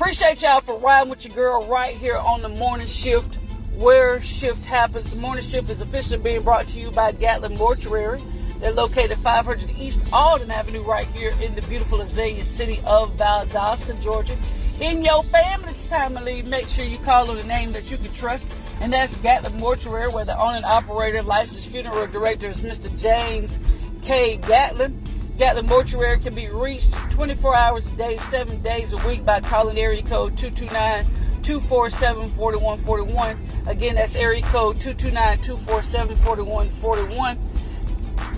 Appreciate y'all for riding with your girl right here on the morning shift where shift happens. The morning shift is officially being brought to you by Gatlin Mortuary. They're located 500 East Alden Avenue right here in the beautiful Azalea city of Valdosta, Georgia. In your family family, make sure you call on a name that you can trust, and that's Gatlin Mortuary, where the owner and operator, licensed funeral director is Mr. James K. Gatlin. Gatlin Mortuary can be reached 24 hours a day, 7 days a week by calling area code 229 247 4141. Again, that's area code 229 247 4141.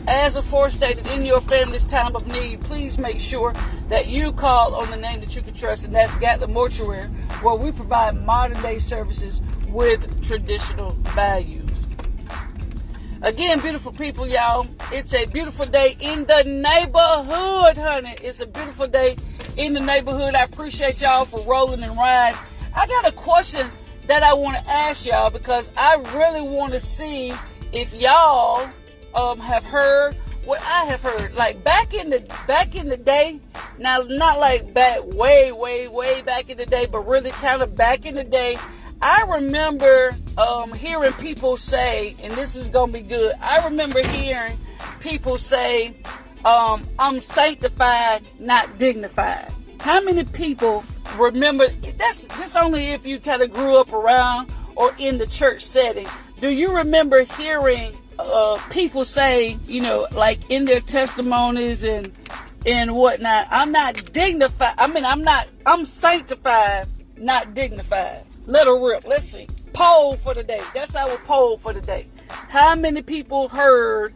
As aforestated in your family's time of need, please make sure that you call on the name that you can trust, and that's Gatlin Mortuary, where we provide modern day services with traditional values. Again, beautiful people, y'all. It's a beautiful day in the neighborhood, honey. It's a beautiful day in the neighborhood. I appreciate y'all for rolling and riding. I got a question that I want to ask y'all because I really want to see if y'all um, have heard what I have heard. Like back in the back in the day, now not like back way, way, way back in the day, but really kind of back in the day. I remember um, hearing people say, and this is gonna be good. I remember hearing people say, um, "I'm sanctified, not dignified." How many people remember? That's this only if you kind of grew up around or in the church setting. Do you remember hearing uh, people say, you know, like in their testimonies and and whatnot? I'm not dignified. I mean, I'm not. I'm sanctified, not dignified. Her rip. Let's see. Poll for the day. That's our poll for the day. How many people heard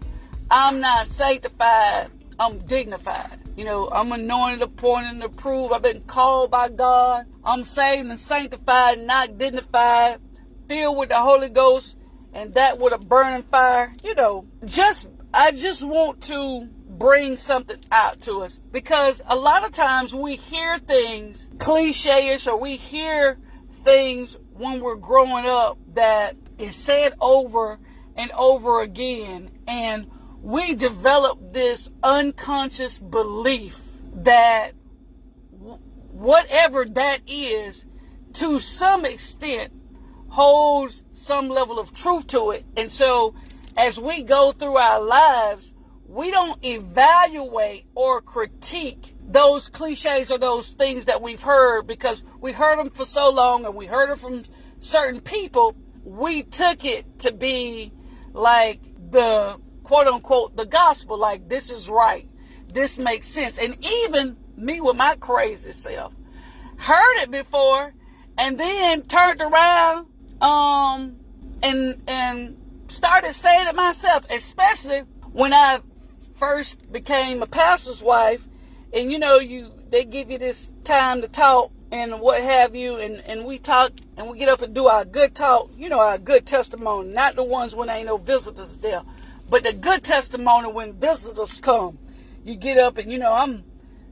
I'm not sanctified, I'm dignified? You know, I'm anointed, appointed, and approved. I've been called by God. I'm saved and sanctified, not dignified, filled with the Holy Ghost, and that with a burning fire. You know, just, I just want to bring something out to us because a lot of times we hear things cliche-ish or we hear things when we're growing up that is said over and over again. And we develop this unconscious belief that whatever that is to some extent holds some level of truth to it. And so as we go through our lives we don't evaluate or critique those cliches or those things that we've heard because we heard them for so long and we heard them from certain people, we took it to be like the quote unquote the gospel, like this is right, this makes sense. And even me with my crazy self heard it before and then turned around um and and started saying it myself, especially when I first became a pastor's wife and you know you they give you this time to talk and what have you and and we talk and we get up and do our good talk you know our good testimony not the ones when there ain't no visitors there but the good testimony when visitors come. You get up and you know i'm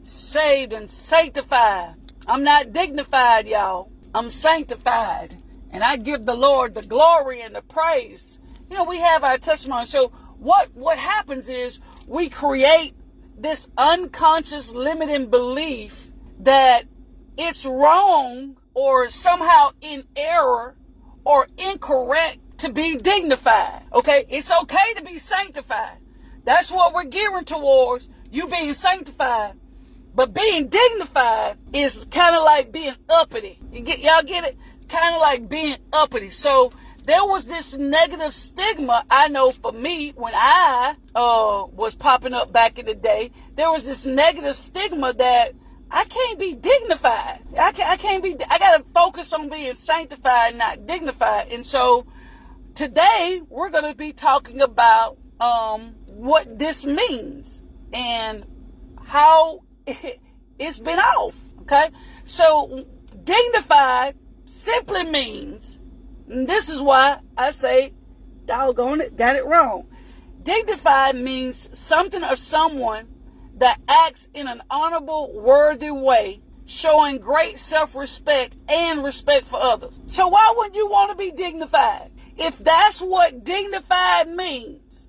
saved and sanctified. I'm not dignified y'all. I'm sanctified. And i give the lord the glory and the praise. You know we have our testimony. So what what happens is we create this unconscious limiting belief that it's wrong or somehow in error or incorrect to be dignified. Okay? It's okay to be sanctified. That's what we're gearing towards, you being sanctified. But being dignified is kind of like being uppity. You get y'all get it? Kind of like being uppity. So there was this negative stigma I know for me when I uh, was popping up back in the day. There was this negative stigma that I can't be dignified. I can't, I can't be. I gotta focus on being sanctified, not dignified. And so today we're gonna be talking about um, what this means and how it, it's been off. Okay, so dignified simply means and this is why I say, doggone it, got it wrong. Dignified means something or someone that acts in an honorable, worthy way, showing great self respect and respect for others. So, why wouldn't you want to be dignified? If that's what dignified means,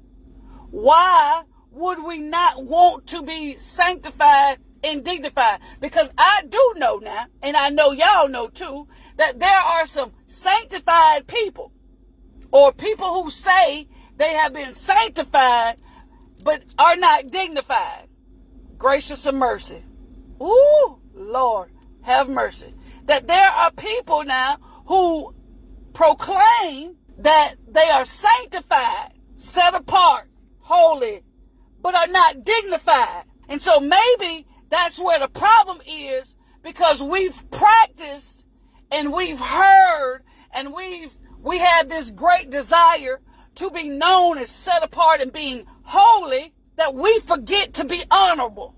why would we not want to be sanctified and dignified. Because I do know now, and I know y'all know too, that there are some sanctified people or people who say they have been sanctified but are not dignified. Gracious and mercy. Ooh, Lord, have mercy. That there are people now who proclaim that they are sanctified, set apart, holy, but are not dignified. And so maybe that's where the problem is because we've practiced and we've heard and we've we had this great desire to be known as set apart and being holy that we forget to be honorable.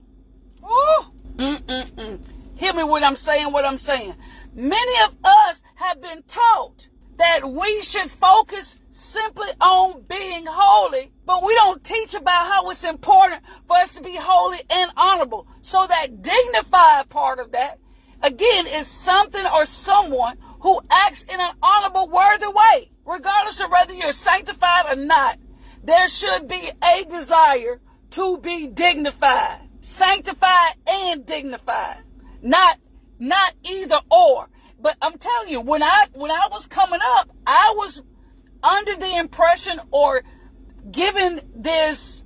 Ooh. Mm-mm-mm. Hear me when I'm saying what I'm saying. Many of us have been taught that we should focus simply on being holy, but we don't teach about how it's important for us to be holy and honorable. So that dignified part of that, again, is something or someone who acts in an honorable, worthy way. Regardless of whether you're sanctified or not, there should be a desire to be dignified, sanctified and dignified. Not, not either or. But I'm telling you, when I, when I was coming up, I was under the impression or given this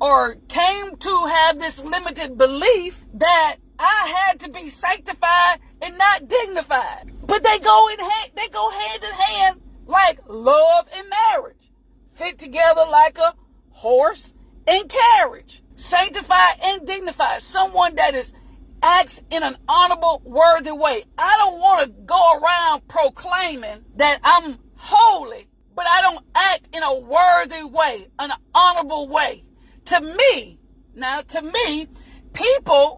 or came to have this limited belief that I had to be sanctified and not dignified. But they go in hand, they go hand in hand like love and marriage. Fit together like a horse and carriage. Sanctified and dignified. Someone that is acts in an honorable, worthy way. I don't want to go around proclaiming that I'm holy, but I don't act in a worthy way, an honorable way. To me, now to me, people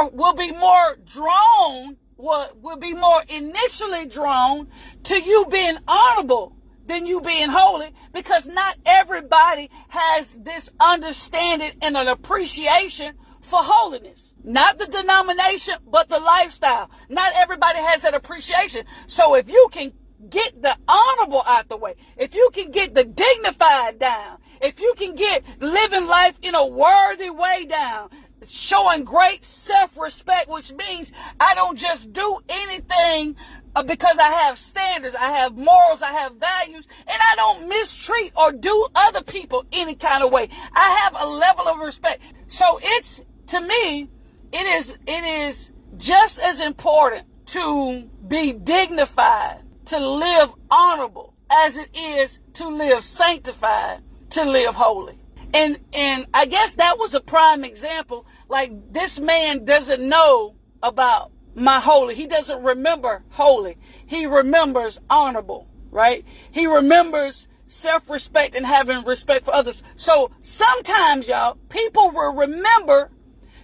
are will be more drawn, will, will be more initially drawn to you being honorable than you being holy because not everybody has this understanding and an appreciation for holiness. Not the denomination, but the lifestyle. Not everybody has that appreciation. So if you can get the honorable out the way, if you can get the dignified down, if you can get living life in a worthy way down, showing great self-respect, which means I don't just do anything uh, because I have standards, I have morals, I have values, and I don't mistreat or do other people any kind of way. I have a level of respect. So it's to me, it is it is just as important to be dignified, to live honorable, as it is to live sanctified, to live holy. And and I guess that was a prime example. Like this man doesn't know about my holy. He doesn't remember holy. He remembers honorable, right? He remembers self-respect and having respect for others. So sometimes y'all, people will remember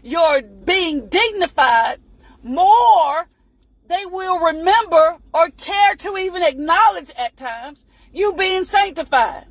your being dignified, more they will remember or care to even acknowledge at times you being sanctified.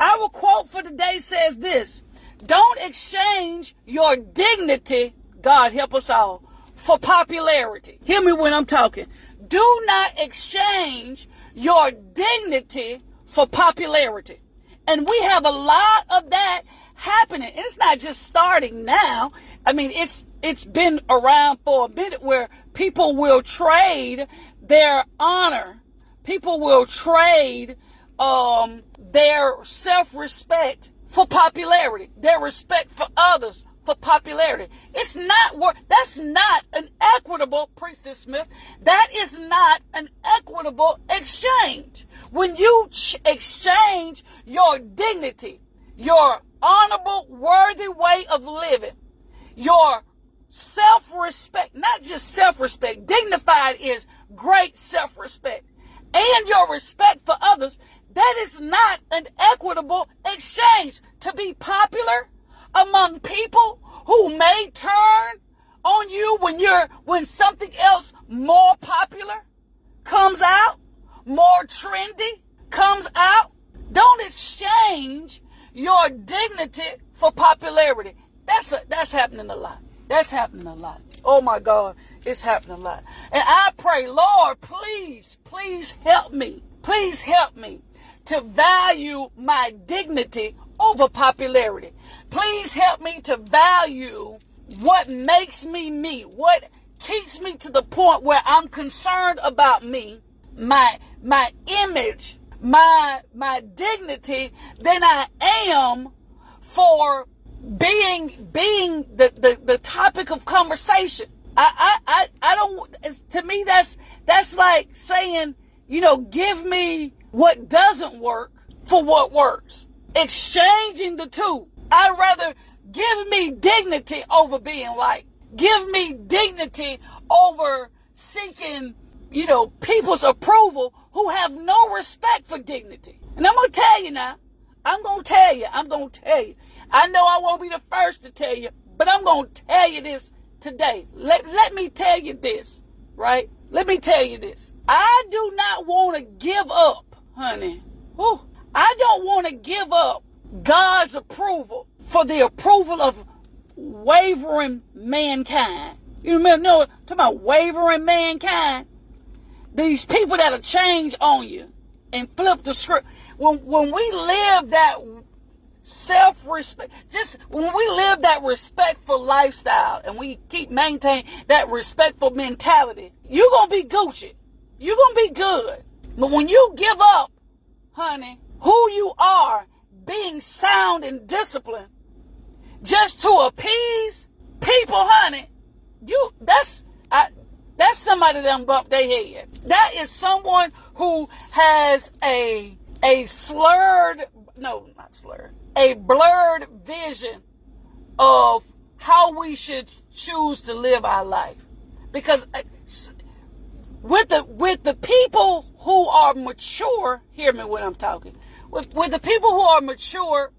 Our quote for today says this Don't exchange your dignity, God help us all, for popularity. Hear me when I'm talking. Do not exchange your dignity for popularity. And we have a lot of that happening. It's not just starting now. I mean, it's it's been around for a minute where people will trade their honor. People will trade um, their self-respect for popularity, their respect for others for popularity. It's not work. That's not an equitable, Priestess Smith. That is not an equitable exchange. When you ch- exchange your dignity, your honorable, worthy way of living, your self respect, not just self respect, dignified is great self respect, and your respect for others, that is not an equitable exchange. To be popular among people who may turn on you when you're, when something else more popular comes out, more trendy comes out, don't exchange your dignity for popularity. That's a, that's happening a lot. That's happening a lot. Oh my God, it's happening a lot. And I pray, Lord, please, please help me. Please help me to value my dignity over popularity. Please help me to value what makes me me, what keeps me to the point where I'm concerned about me, my my image, my my dignity than I am for being being the, the, the topic of conversation. I, I, I, I don't to me that's that's like saying, you know, give me what doesn't work for what works. Exchanging the two. I'd rather give me dignity over being like. Give me dignity over seeking, you know, people's approval who have no respect for dignity. And I'm going to tell you now. I'm going to tell you. I'm going to tell you. I know I won't be the first to tell you, but I'm going to tell you this today. Let, let me tell you this, right? Let me tell you this. I do not want to give up, honey. Whew. I don't want to give up God's approval for the approval of wavering mankind. You remember, no, talking about wavering mankind? These people that'll change on you and flip the script. When, when we live that self-respect, just when we live that respectful lifestyle and we keep maintaining that respectful mentality, you're going to be Gucci. You're going to be good. But when you give up, honey, who you are, being sound and disciplined, just to appease people, honey, you that's I, that's somebody that bumped their head. That is someone who has a a slurred no, not slurred, a blurred vision of how we should choose to live our life. Because uh, with the with the people who are mature, hear me when I'm talking. With with the people who are mature,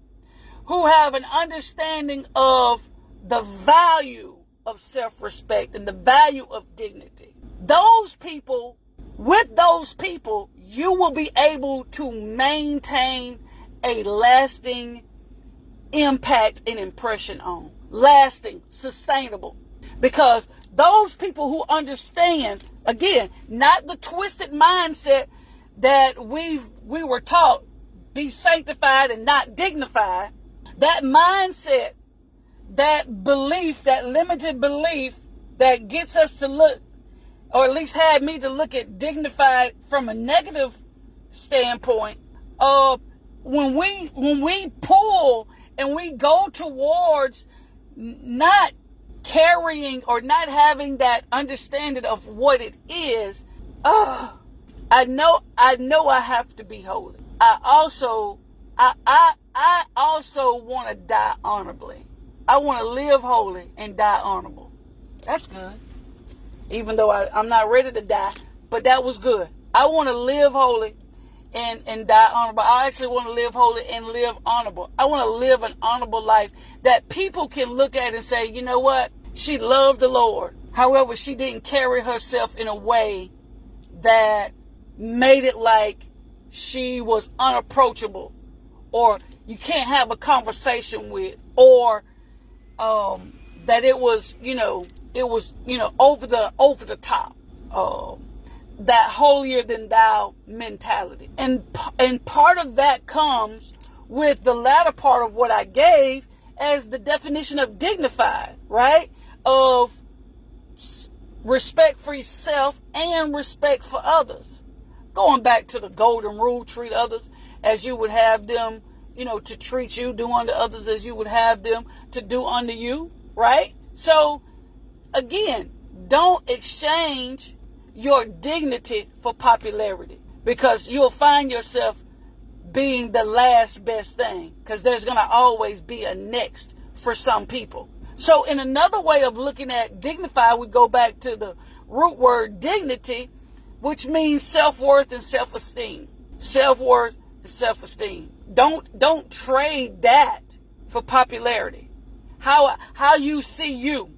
who have an understanding of the value of self-respect and the value of dignity. Those people, with those people, you will be able to maintain a lasting impact and impression on. Lasting, sustainable. Because those people who understand, again, not the twisted mindset that we've we were taught be sanctified and not dignified, that mindset, that belief, that limited belief that gets us to look, or at least had me to look at dignified from a negative standpoint, uh, when we when we pull and we go towards not carrying or not having that understanding of what it is, uh, I know I know I have to be holy. I also I I I also want to die honorably. I want to live holy and die honorable. That's good. Even though I, I'm not ready to die, but that was good. I want to live holy and, and die honorable. I actually want to live holy and live honorable. I want to live an honorable life that people can look at and say, you know what? She loved the Lord. However, she didn't carry herself in a way that made it like she was unapproachable or you can't have a conversation with or um, that it was, you know, it was, you know, over the over the top. Um, that holier than thou mentality. And, and part of that comes with the latter part of what I gave as the definition of dignified, right? Of respect for yourself and respect for others. Going back to the golden rule, treat others as you would have them, you know, to treat you, do unto others as you would have them to do unto you, right? So, again, don't exchange your dignity for popularity because you'll find yourself being the last best thing because there's going to always be a next for some people. So, in another way of looking at dignified, we go back to the root word dignity, which means self worth and self esteem. Self worth and self esteem. Don't don't trade that for popularity. How how you see you.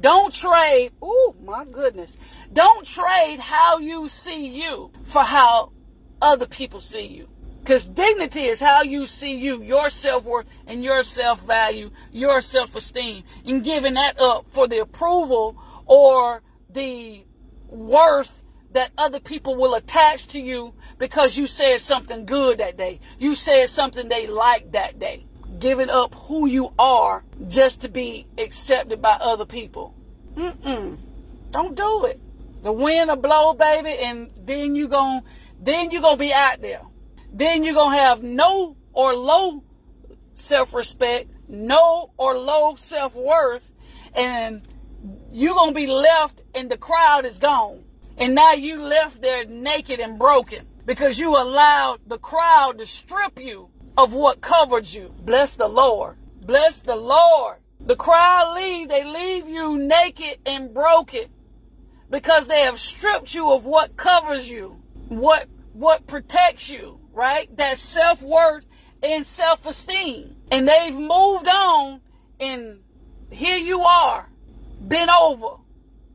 Don't trade. Oh my goodness. Don't trade how you see you for how other people see you. Because dignity is how you see you, your self worth and your self value, your self esteem, and giving that up for the approval or the worth that other people will attach to you because you said something good that day. You said something they liked that day. giving up who you are just to be accepted by other people. Mm-mm. Don't do it. The wind will blow, baby, and then you gon' then you gonna be out there. Then you're gonna have no or low self-respect, no or low self-worth, and you're gonna be left and the crowd is gone. And now you left there naked and broken because you allowed the crowd to strip you of what covered you. Bless the Lord. Bless the Lord. The crowd leave, they leave you naked and broken because they have stripped you of what covers you, what what protects you, right? That self-worth and self-esteem. And they've moved on and here you are, bent over,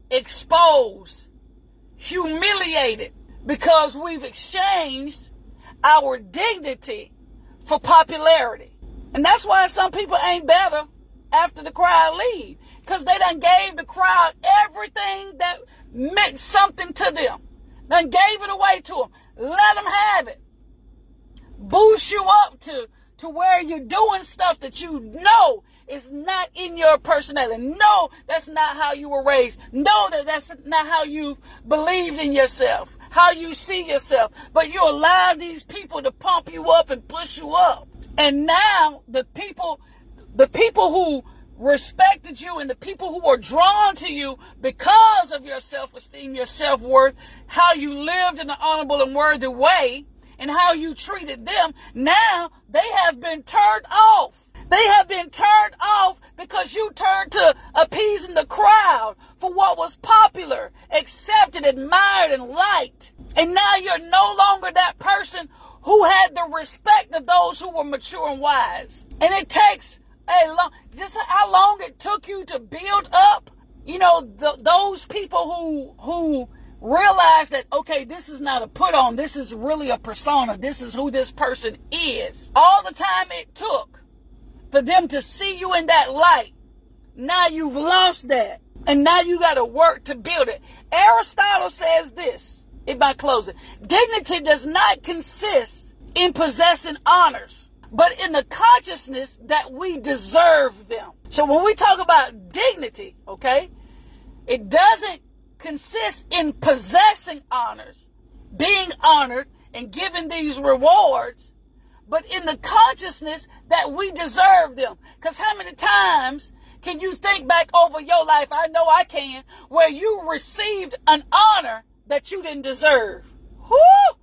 exposed, humiliated because we've exchanged our dignity for popularity. And that's why some people ain't better after the crowd leave. Because they done gave the crowd everything that meant something to them. Done gave it away to them. Let them have it. Boost you up to, to where you're doing stuff that you know is not in your personality. No, that's not how you were raised. No, that that's not how you believed in yourself, how you see yourself. But you allow these people to pump you up and push you up. And now the people, the people who respected you and the people who were drawn to you because of your self-esteem, your self-worth, how you lived in an honorable and worthy way, and how you treated them, now they have been turned off. They have been turned off because you turned to appeasing the crowd for what was popular, accepted, admired, and liked. And now you're no longer that person who had the respect of those who were mature and wise. And it takes long, just how long it took you to build up, you know, the, those people who, who realize that, okay, this is not a put on. This is really a persona. This is who this person is. All the time it took for them to see you in that light. Now you've lost that. And now you got to work to build it. Aristotle says this in my closing. Dignity does not consist in possessing honors, but in the consciousness that we deserve them. So when we talk about dignity, okay, it doesn't consist in possessing honors, being honored, and given these rewards, but in the consciousness that we deserve them. Because how many times can you think back over your life? I know I can, where you received an honor that you didn't deserve. Whoo!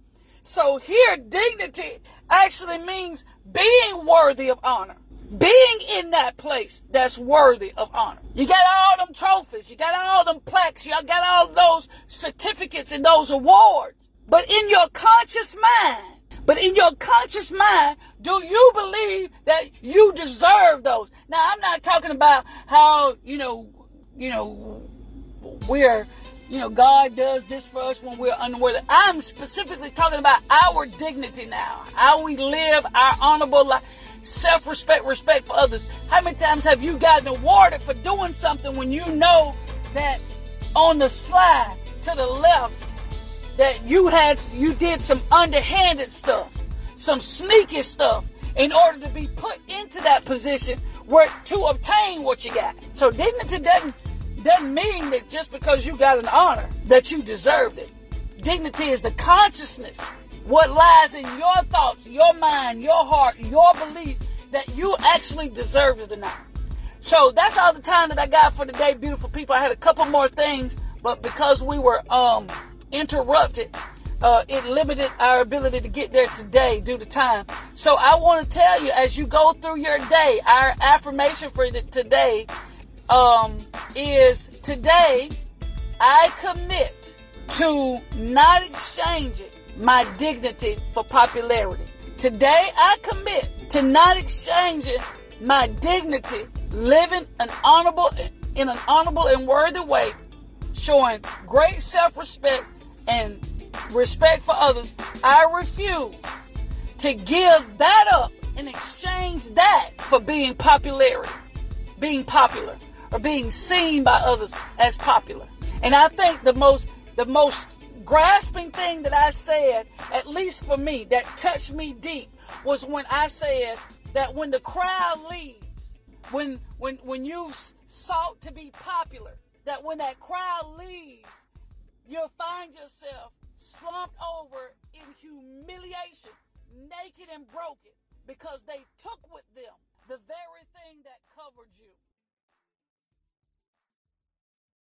So here, dignity actually means being worthy of honor. Being in that place that's worthy of honor. You got all them trophies, you got all them plaques, you got all those certificates and those awards. But in your conscious mind, but in your conscious mind, do you believe that you deserve those? Now, I'm not talking about how, you know, you know, we're, you know, God does this for us when we're unworthy. I'm specifically talking about our dignity now, how we live our honorable life, self respect, respect for others. How many times have you gotten awarded for doing something when you know that on the slide to the left, that you had you did some underhanded stuff, some sneaky stuff in order to be put into that position where to obtain what you got. So dignity doesn't doesn't mean that just because you got an honor that you deserved it. Dignity is the consciousness, what lies in your thoughts, your mind, your heart, your belief that you actually deserve it or not. So that's all the time that I got for today, beautiful people. I had a couple more things, but because we were um interrupted. Uh, it limited our ability to get there today due to time. So I want to tell you, as you go through your day, our affirmation for today um, is today I commit to not exchanging my dignity for popularity. Today I commit to not exchanging my dignity, living an honorable in an honorable and worthy way, showing great self-respect and respect for others, I refuse to give that up and exchange that for being popularity, being popular, or being seen by others as popular. And I think the most the most grasping thing that I said, at least for me, that touched me deep, was when I said that when the crowd leaves, when when when you've sought to be popular, that when that crowd leaves, you'll find yourself slumped over in humiliation, naked and broken, because they took with them the very thing that covered you.